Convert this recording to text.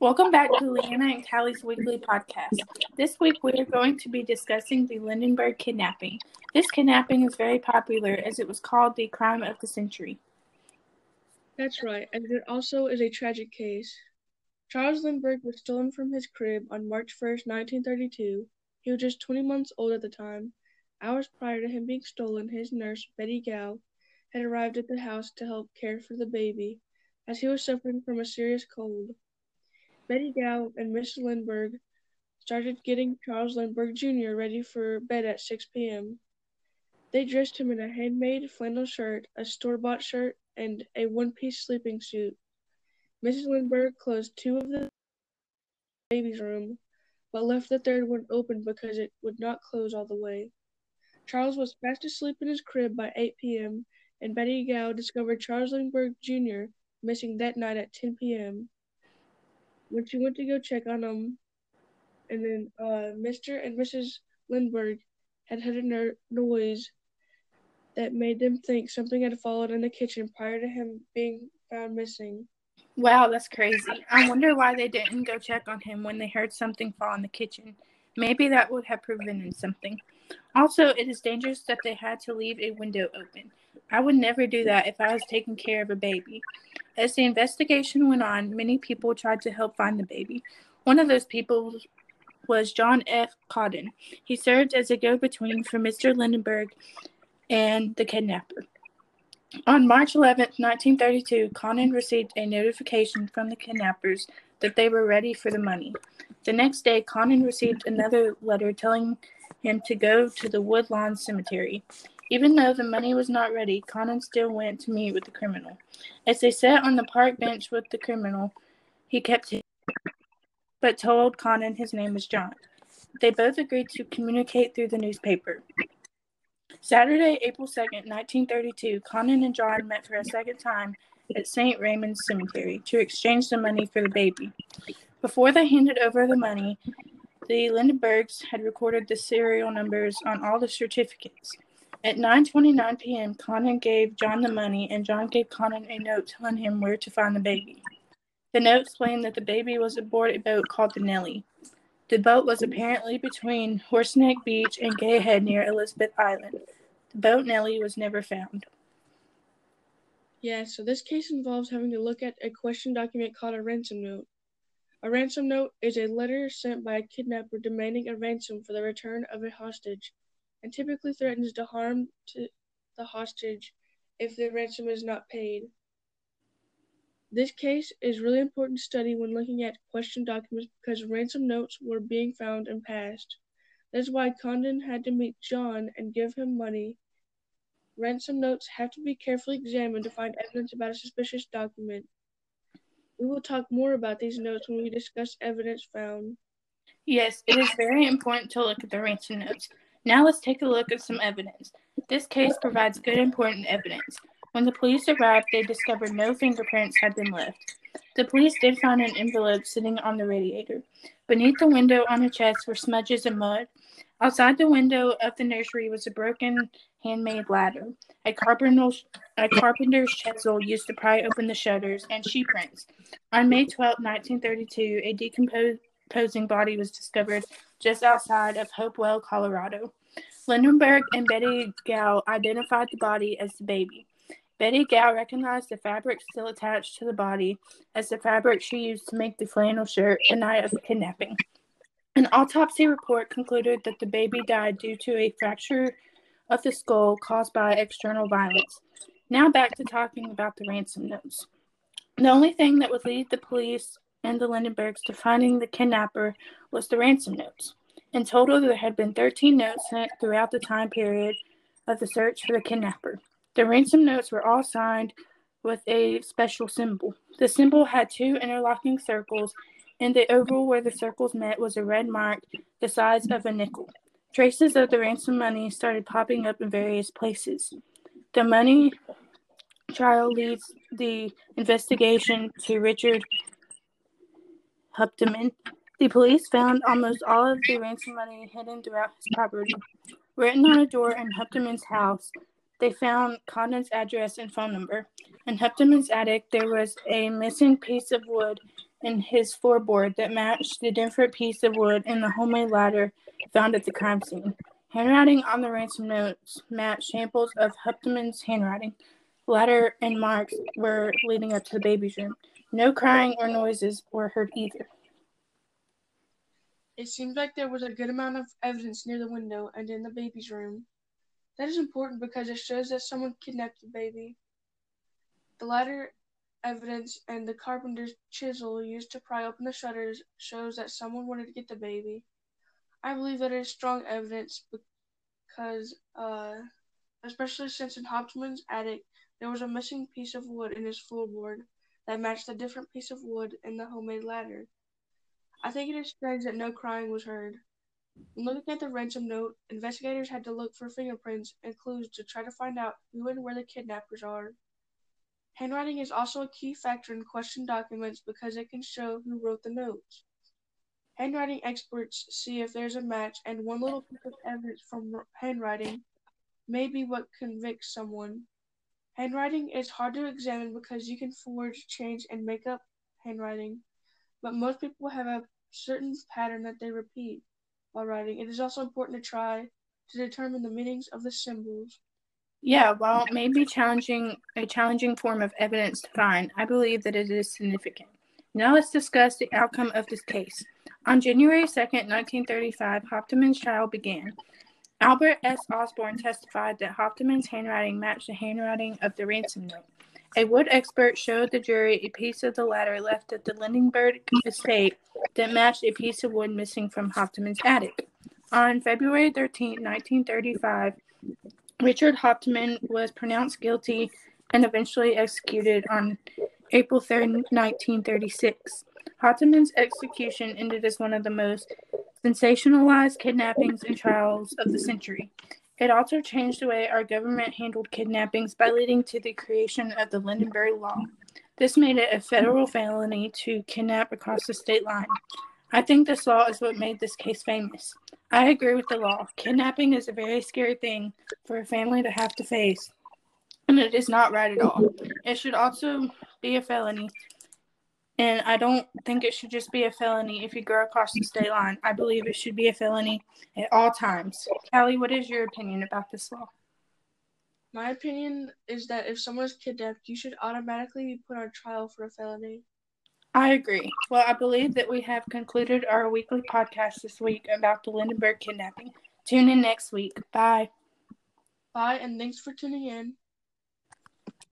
Welcome back to Leanna and Callie's weekly podcast. This week we are going to be discussing the Lindenberg kidnapping. This kidnapping is very popular as it was called the crime of the century. That's right, and it also is a tragic case. Charles Lindbergh was stolen from his crib on March 1st, 1932. He was just 20 months old at the time. Hours prior to him being stolen, his nurse, Betty Gow, had arrived at the house to help care for the baby, as he was suffering from a serious cold. Betty Gow and Mrs. Lindbergh started getting Charles Lindbergh Jr. ready for bed at 6 p.m. They dressed him in a handmade flannel shirt, a store bought shirt, and a one piece sleeping suit. Mrs. Lindbergh closed two of the baby's room, but left the third one open because it would not close all the way. Charles was fast asleep in his crib by 8 p.m., and Betty Gow discovered Charles Lindbergh Jr. missing that night at 10 p.m. When she went to go check on him, and then uh, Mr. and Mrs. Lindbergh had heard a no- noise that made them think something had fallen in the kitchen prior to him being found missing. Wow, that's crazy. I wonder why they didn't go check on him when they heard something fall in the kitchen. Maybe that would have prevented something. Also, it is dangerous that they had to leave a window open. I would never do that if I was taking care of a baby. As the investigation went on, many people tried to help find the baby. One of those people was John F. Condon. He served as a go between for Mr. Lindenberg and the kidnapper. On March 11, 1932, Condon received a notification from the kidnappers that they were ready for the money. The next day, Condon received another letter telling him to go to the Woodlawn Cemetery. Even though the money was not ready, Condon still went to meet with the criminal. As they sat on the park bench with the criminal, he kept his, but told Condon his name was John. They both agreed to communicate through the newspaper. Saturday, April 2nd, 1932, Condon and John met for a second time at St. Raymond's Cemetery to exchange the money for the baby. Before they handed over the money, the Lindenbergs had recorded the serial numbers on all the certificates. At 9:29 p.m., Condon gave John the money, and John gave Condon a note telling him where to find the baby. The note explained that the baby was aboard a boat called the Nellie. The boat was apparently between Horseneck Beach and Gay Head near Elizabeth Island. The boat Nellie was never found. Yeah, so this case involves having to look at a question document called a ransom note. A ransom note is a letter sent by a kidnapper demanding a ransom for the return of a hostage and typically threatens to harm to the hostage if the ransom is not paid. This case is really important to study when looking at question documents because ransom notes were being found and passed. That's why Condon had to meet John and give him money. Ransom notes have to be carefully examined to find evidence about a suspicious document. We will talk more about these notes when we discuss evidence found. Yes, it is very important to look at the ransom notes. Now let's take a look at some evidence. This case provides good important evidence. When the police arrived, they discovered no fingerprints had been left. The police did find an envelope sitting on the radiator. Beneath the window on a chest were smudges of mud. Outside the window of the nursery was a broken handmade ladder, a carpenter's, a carpenter's chisel used to pry open the shutters, and shoe prints. On May 12, 1932, a decomposing body was discovered just outside of Hopewell, Colorado. Lindenberg and Betty Gow identified the body as the baby. Betty Gow recognized the fabric still attached to the body as the fabric she used to make the flannel shirt the night of the kidnapping. An autopsy report concluded that the baby died due to a fracture of the skull caused by external violence. Now back to talking about the ransom notes. The only thing that would lead the police and the Lindenbergs to finding the kidnapper was the ransom notes. In total, there had been 13 notes sent throughout the time period of the search for the kidnapper. The ransom notes were all signed with a special symbol. The symbol had two interlocking circles, and the oval where the circles met was a red mark the size of a nickel. Traces of the ransom money started popping up in various places. The money trial leads the investigation to Richard Hauptmann. The police found almost all of the ransom money hidden throughout his property. Written on a door in Hauptmann's house, they found Condon's address and phone number. In Hauptmann's attic, there was a missing piece of wood in his floorboard that matched the different piece of wood in the homemade ladder found at the crime scene. Handwriting on the ransom notes matched samples of Hauptmann's handwriting. Ladder and marks were leading up to the baby's room. No crying or noises were heard either. It seems like there was a good amount of evidence near the window and in the baby's room. That is important because it shows that someone kidnapped the baby. The ladder evidence and the carpenter's chisel used to pry open the shutters shows that someone wanted to get the baby. I believe that is strong evidence because, uh, especially since in Hauptmann's attic there was a missing piece of wood in his floorboard that matched a different piece of wood in the homemade ladder. I think it is strange that no crying was heard. When looking at the ransom note, investigators had to look for fingerprints and clues to try to find out who and where the kidnappers are. Handwriting is also a key factor in questioned documents because it can show who wrote the notes. Handwriting experts see if there's a match, and one little piece of evidence from handwriting may be what convicts someone. Handwriting is hard to examine because you can forge, change, and make up handwriting, but most people have a certain pattern that they repeat while writing. It is also important to try to determine the meanings of the symbols. Yeah, while it may be challenging a challenging form of evidence to find, I believe that it is significant. Now let's discuss the outcome of this case. On January 2nd, 1935, Hauptmann's trial began. Albert S. Osborne testified that Hauptmann's handwriting matched the handwriting of the ransom note. A wood expert showed the jury a piece of the ladder left at the Lindenberg estate that matched a piece of wood missing from Hauptmann's attic. On February 13, 1935, Richard Hauptmann was pronounced guilty and eventually executed on April 3, 1936. Hauptmann's execution ended as one of the most sensationalized kidnappings and trials of the century. It also changed the way our government handled kidnappings by leading to the creation of the Lindenberg Law. This made it a federal felony to kidnap across the state line. I think this law is what made this case famous. I agree with the law. Kidnapping is a very scary thing for a family to have to face, and it is not right at all. It should also be a felony, and I don't think it should just be a felony if you go across the state line. I believe it should be a felony at all times. Callie, what is your opinion about this law? My opinion is that if someone's kidnapped, you should automatically be put on trial for a felony. I agree. Well, I believe that we have concluded our weekly podcast this week about the Lindenberg kidnapping. Tune in next week. Bye. Bye, and thanks for tuning in.